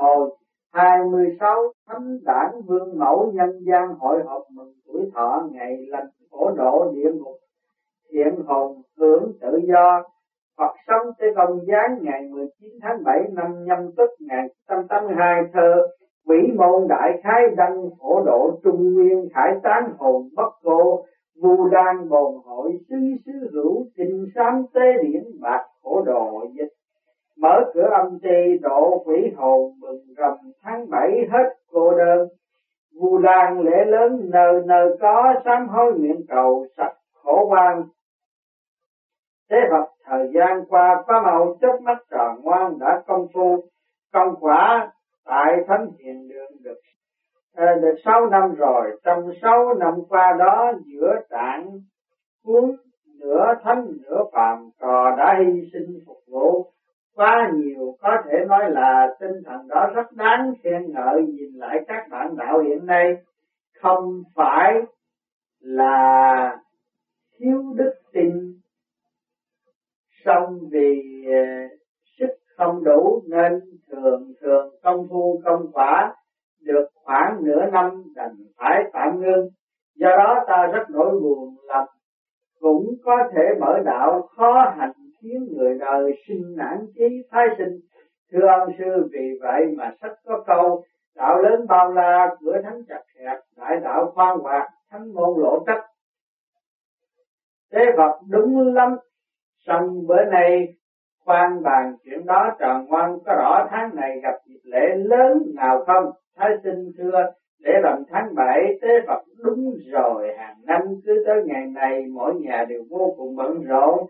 Hồi 26 Thánh đảng Vương Mẫu Nhân gian hội họp mừng tuổi thọ ngày lành khổ độ địa ngục. Thiện hồn hưởng tự do, Phật sống tới công giáng ngày 19 tháng 7 năm nhâm tức ngày 182 thơ Quỷ môn đại khái đăng phổ độ trung nguyên khải tán hồn bất cô Vu đan bồn hội sứ sứ hữu tình sám tế điển bạc khổ độ dịch. Mở cửa âm ti độ quỷ hồn mừng rằm. Tháng bảy hết cô đơn. Vu lan lễ lớn nơi nơi có sám hối nguyện cầu sạch khổ quan. Thế Phật thời gian qua phá màu chớp mắt tròn ngoan đã công phu. Công quả tại thánh hiền đường được à, được sáu năm rồi. Trong sáu năm qua đó giữa trạng cuốn nửa thánh nửa phàm trò đã hy sinh phục vụ quá nhiều, có thể nói là tinh thần đó rất đáng khen ngợi, nhìn lại các bạn đạo hiện nay không phải là thiếu đức tin. Xong vì ờ, sức không đủ nên thường thường công phu, công quả được khoảng nửa năm đành phải tạm ngưng. Do đó ta rất nỗi buồn lòng cũng có thể mở đạo khó hành khiến người đời sinh nản chí thái sinh. Thưa ông sư, vì vậy mà sách có câu, đạo lớn bao la, cửa thánh chặt hẹp, đại đạo khoan hoạt, thánh môn lộ trách thế Phật đúng lắm. Xong bữa nay, khoan bàn chuyện đó tròn ngoan, có rõ tháng này gặp dịp lễ lớn nào không? Thái sinh thưa để làm tháng bảy tế Phật đúng rồi, hàng năm cứ tới ngày này, mỗi nhà đều vô cùng bận rộn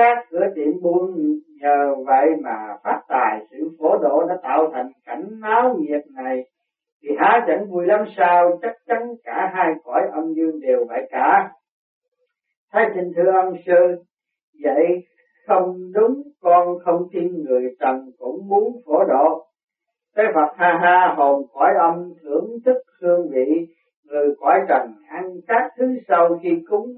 các cửa tiệm buôn nhờ vậy mà phát tài sự phổ độ đã tạo thành cảnh náo nhiệt này. Thì há chẳng vui lắm sao, chắc chắn cả hai cõi âm dương đều vậy cả. Thái xin thưa ông sư, vậy không đúng, con không tin người trần cũng muốn phổ độ. Thế Phật ha ha hồn cõi âm thưởng thức hương vị, người cõi trần ăn các thứ sau khi cúng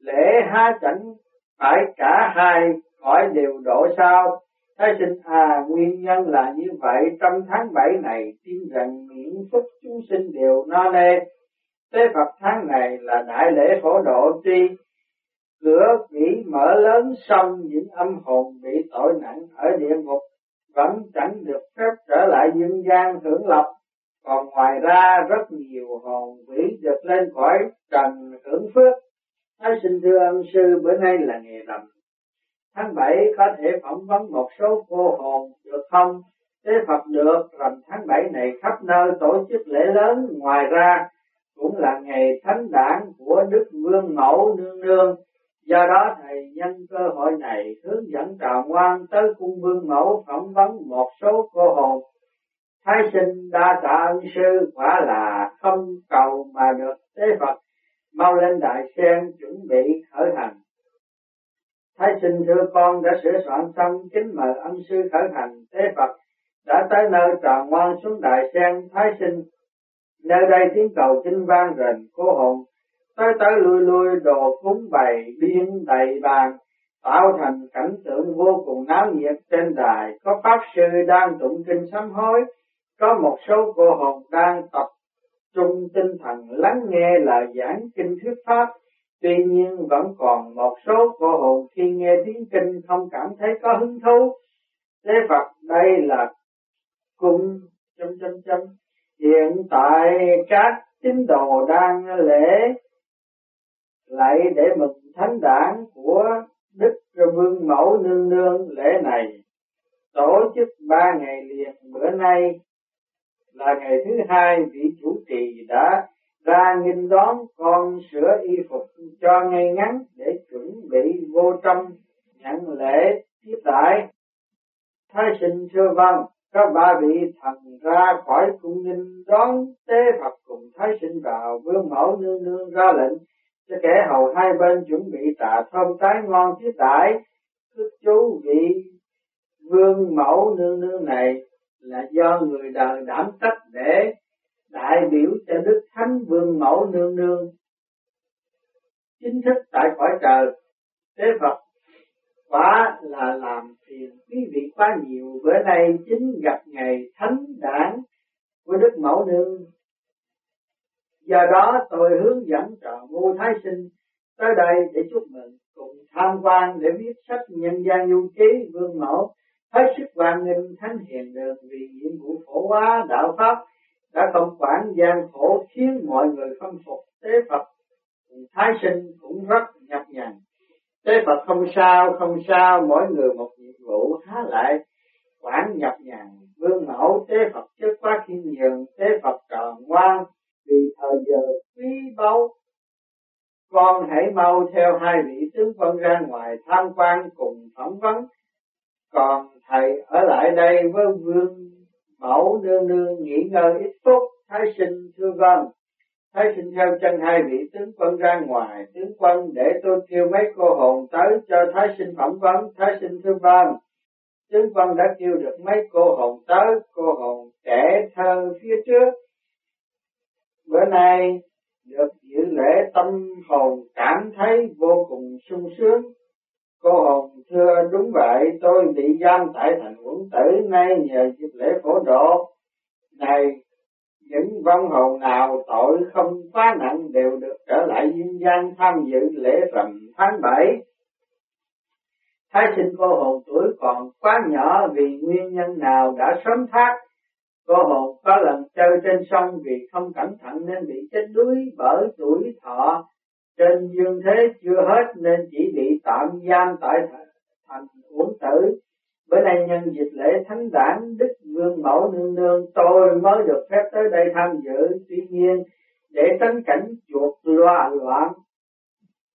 lễ há chẳng phải cả hai khỏi đều đổ sao Thái sinh à nguyên nhân là như vậy. Trong tháng bảy này, tin rằng miễn phúc chúng sinh đều no nê. Tế Phật tháng này là đại lễ phổ độ tri. Cửa quỷ mở lớn xong, những âm hồn bị tội nặng ở địa ngục vẫn chẳng được phép trở lại dương gian hưởng lộc. Còn ngoài ra, rất nhiều hồn quỷ được lên khỏi trần hưởng phước. Thái xin thưa ân sư bữa nay là ngày rằm. Tháng 7 có thể phỏng vấn một số cô hồn được không? Thế Phật được rằm tháng 7 này khắp nơi tổ chức lễ lớn. Ngoài ra cũng là ngày thánh đản của Đức Vương Mẫu Nương Nương. Do đó thầy nhân cơ hội này hướng dẫn trào ngoan tới cung vương mẫu phỏng vấn một số cô hồn. Thái sinh đa tạ ân sư quả là không cầu mà được tế Phật, lên đại sen chuẩn bị khởi hành. Thái sinh thưa con đã sửa soạn xong kính mời ân sư khởi hành. Tế Phật đã tới nơi tròn ngoan xuống đại sen. Thái sinh, nơi đây tiếng cầu kinh vang rền cô hồn. Tới tới lui lui, đồ cúng bày, biên đầy bàn, tạo thành cảnh tượng vô cùng náo nhiệt trên đài. Có pháp sư đang tụng kinh sám hối, có một số cô hồn đang tập trung tinh thần lắng nghe lời giảng kinh thuyết pháp. Tuy nhiên vẫn còn một số cô hồn khi nghe tiếng kinh không cảm thấy có hứng thú. Thế Phật, đây là cung chấm chấm chấm. Hiện tại các tín đồ đang lễ lại để mừng thánh đảng của Đức Vương Mẫu Nương Nương lễ này. Tổ chức ba ngày liền, bữa nay là ngày thứ hai, vị chủ trì đã ra nghinh đón con sửa y phục cho ngay ngắn để chuẩn bị vô trong nhận lễ tiếp đại thái sinh thưa vâng các ba vị thần ra khỏi cung nhìn đón tế Phật cùng thái sinh vào vương mẫu nương nương ra lệnh cho kẻ hầu hai bên chuẩn bị tạ thơm trái ngon tiếp đại thức chú vị vương mẫu nương nương này là do người đời đảm trách để đại biểu cho đức thánh vương mẫu nương nương chính thức tại cõi trời, thế phật quá là làm phiền quý vị quá nhiều bữa nay chính gặp ngày thánh đản của Đức Mẫu Nương. Do đó tôi hướng dẫn trò ngu thái sinh tới đây để chúc mừng cùng tham quan để viết sách nhân gian du ký vương mẫu hết sức quan nghênh thánh hiền được vì nhiệm vụ phổ hóa đạo pháp đã không quản gian khổ khiến mọi người khâm phục. Tế Phật thái sinh cũng rất nhập nhằn. Tế Phật không sao không sao, mỗi người một nhiệm vụ há lại quản nhập nhằn. Vương mẫu, tế Phật chất quá khiêm nhường tế Phật tròn ngoan vì thời giờ quý báu. Con hãy mau theo hai vị tướng quân ra ngoài tham quan cùng phỏng vấn còn thầy ở lại đây với vương mẫu nương nương nghỉ ngơi ít phút, thái sinh thưa vâng thái sinh theo chân hai vị tướng quân ra ngoài. Tướng quân để tôi kêu mấy cô hồn tới cho thái sinh phỏng vấn. Thái sinh thưa vâng tướng quân đã kêu được mấy cô hồn tới, cô hồn trẻ thơ phía trước. Bữa nay được dự lễ tâm hồn cảm thấy vô cùng sung sướng cô hồn thưa đúng vậy, tôi bị giam tại thành quận tử nay nhờ dịp lễ phổ độ. Này, những vong hồn nào tội không quá nặng đều được trở lại dương gian tham dự lễ rằm tháng bảy. Thái sinh cô hồn tuổi còn quá nhỏ vì nguyên nhân nào đã sớm thác Cô hồn có lần chơi trên sông vì không cẩn thận nên bị chết đuối bởi tuổi thọ. Trên dương thế chưa hết nên chỉ tạm giam tại thành uổng tử. Bữa nay nhân dịp lễ thánh đản Đức Vương Mẫu Nương Nương, tôi mới được phép tới đây tham dự. Tuy nhiên, để tránh cảnh chuột loa loạn,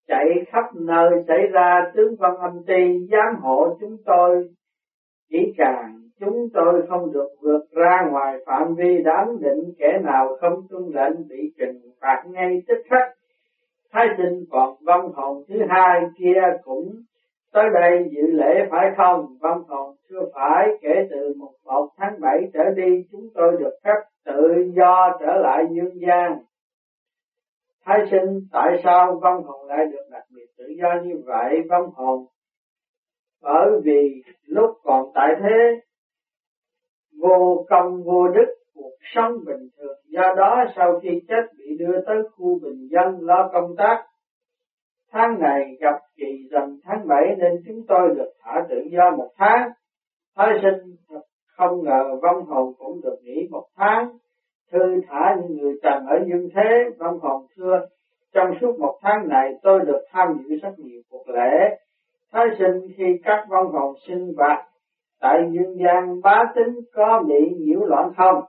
chạy khắp nơi xảy ra tướng văn âm ti, giám hộ chúng tôi, chỉ càng chúng tôi không được vượt ra ngoài phạm vi đáng định, kẻ nào không tuân lệnh bị trừng phạt ngay tức khắc. Thái sinh còn vong hồn thứ hai kia cũng tới đây dự lễ phải không? Vong hồn chưa phải, kể từ một một tháng bảy trở đi, chúng tôi được phép tự do trở lại dương gian. Thái sinh, tại sao vong hồn lại được đặc biệt tự do như vậy? Vong hồn bởi vì lúc còn tại thế, vô công vô đức cuộc sống bình thường. Do đó, sau khi chết bị đưa tới khu bình dân lo công tác, tháng này gặp kỳ rằm tháng 7 nên chúng tôi được thả tự do một tháng. Thái sinh thật không ngờ vong hồn cũng được nghỉ một tháng. Thư thả những người trần ở dương thế, vong hồn xưa trong suốt một tháng này, tôi được tham dự rất nhiều cuộc lễ. Thái sinh khi các vong hồn sinh hoạt tại dương gian, bá tính có bị nhiễu loạn không?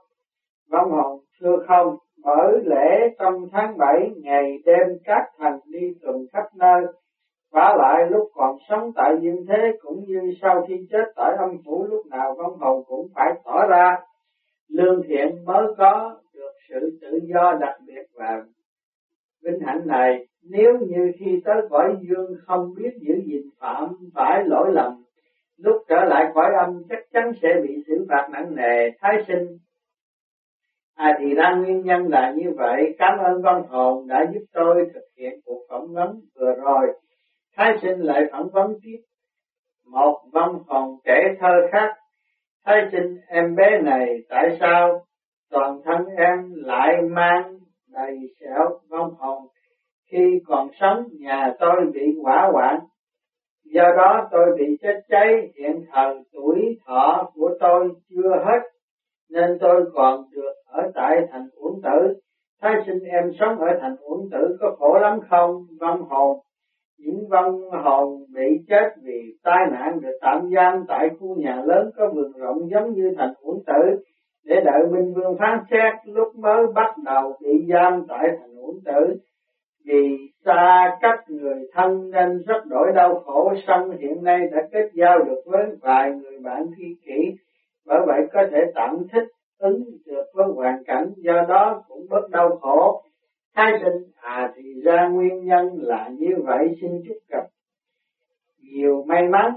Vong hồn thưa không mở lễ trong tháng bảy, ngày đêm các thành đi tuần khắp nơi. Và lại lúc còn sống tại dương thế cũng như sau khi chết tại âm phủ, lúc nào vong hồn cũng phải tỏ ra lương thiện mới có được sự tự do đặc biệt và vinh hạnh này. Nếu như khi tới cõi dương không biết giữ gìn phạm phải lỗi lầm, lúc trở lại cõi âm chắc chắn sẽ bị xử phạt nặng nề, thái sinh à thì ra nguyên nhân là như vậy. Cảm ơn văn hồn đã giúp tôi thực hiện cuộc phỏng vấn vừa rồi. Thái sinh lại phỏng vấn tiếp một văn hồn kể thơ khác. Thái sinh em bé này tại sao toàn thân em lại mang đầy sẹo văn hồn khi còn sống? Nhà tôi bị hỏa hoạn. Do đó tôi bị chết cháy, hiện thời tuổi thọ của tôi chưa hết, nên tôi còn được ở tại thành uẩn tử. Thái sinh em sống ở thành uẩn tử có khổ lắm không, vong hồn? Những vong hồn bị chết vì tai nạn được tạm giam tại khu nhà lớn có vườn rộng giống như thành uẩn tử, để đợi Minh Vương phán xét lúc mới bắt đầu bị giam tại thành uẩn tử. Vì xa cách người thân nên rất đổi đau khổ. Xong hiện nay đã kết giao được với vài người bạn thi kỷ bởi vậy có thể tạm thích ứng được với hoàn cảnh, do đó cũng bớt đau khổ. Thái sinh à thì ra nguyên nhân là như vậy, xin chúc gặp nhiều may mắn,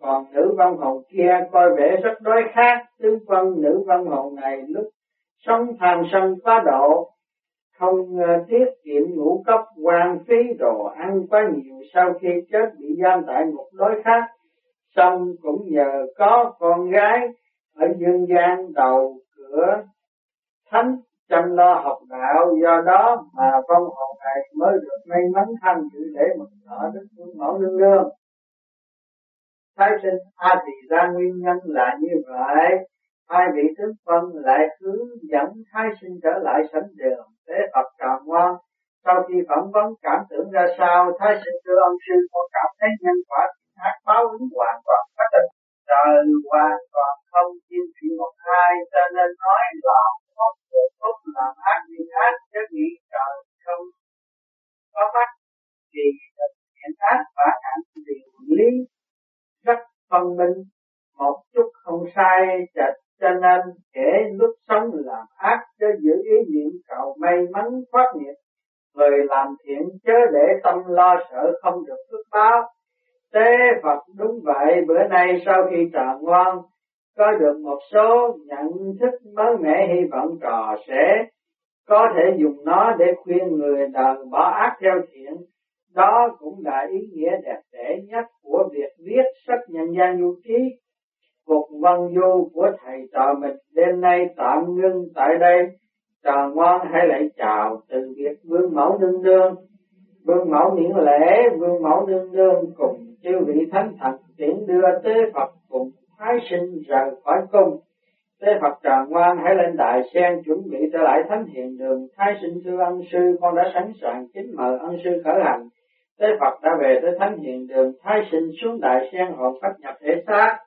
còn nữ văn hồn kia coi vẻ rất đối khác tướng quân nữ văn hồn này lúc sống tham sân quá độ, không tiết kiệm ngũ cốc quan phí đồ ăn quá nhiều, sau khi chết bị giam tại một đối khác xong cũng nhờ có con gái ở dương gian đầu cửa thánh chăm lo học đạo, do đó mà phong hồn này mới được may mắn thanh dự để mừng thọ đức phương mẫu nương nương. Thái sinh a thì ra nguyên nhân là như vậy. Hai vị tướng phân lại hướng dẫn thái sinh trở lại sảnh đường để Phật tròn ngoan sau khi phỏng vấn cảm tưởng ra sao, thái sinh thưa ông sư, con cảm thấy nhân quả hát báo ứng hoàn toàn phát định trời hoàn toàn không chim chỉ một hai, cho nên nói là không được phúc làm ác như ác, chứ nghĩ trời không có mắt thì hiện ác và ảnh điều lý rất phân minh. Một chút không sai chật cho nên kể lúc sống làm ác cho giữ ý niệm cầu may mắn thoát nghiệp. Người làm thiện chớ để tâm lo sợ không được phước báo. Tế Phật đúng vậy, bữa nay sau khi trà ngoan có được một số nhận thức mới mẻ, hy vọng trò sẽ có thể dùng nó để khuyên người đời bỏ ác theo thiện. Đó cũng là ý nghĩa đẹp đẽ nhất của việc viết sách nhân gian du ký cuộc văn du của thầy trò mình đêm nay tạm ngưng tại đây. Trò ngoan hay lại chào từ việc vương mẫu nương nương. Vương mẫu miễn lễ vương mẫu nương nương cùng chư vị thánh thần tiễn đưa tế phật cùng thái sinh rằng khỏi cung. Tế phật Tràng ngoan hãy lên đại sen chuẩn bị trở lại thánh hiện đường. Thái sinh thưa ân sư, con đã sẵn sàng kính mời ân sư khởi hành. Tế phật đã về tới thánh hiện đường. Thái sinh xuống đại sen hộ pháp nhập thể xác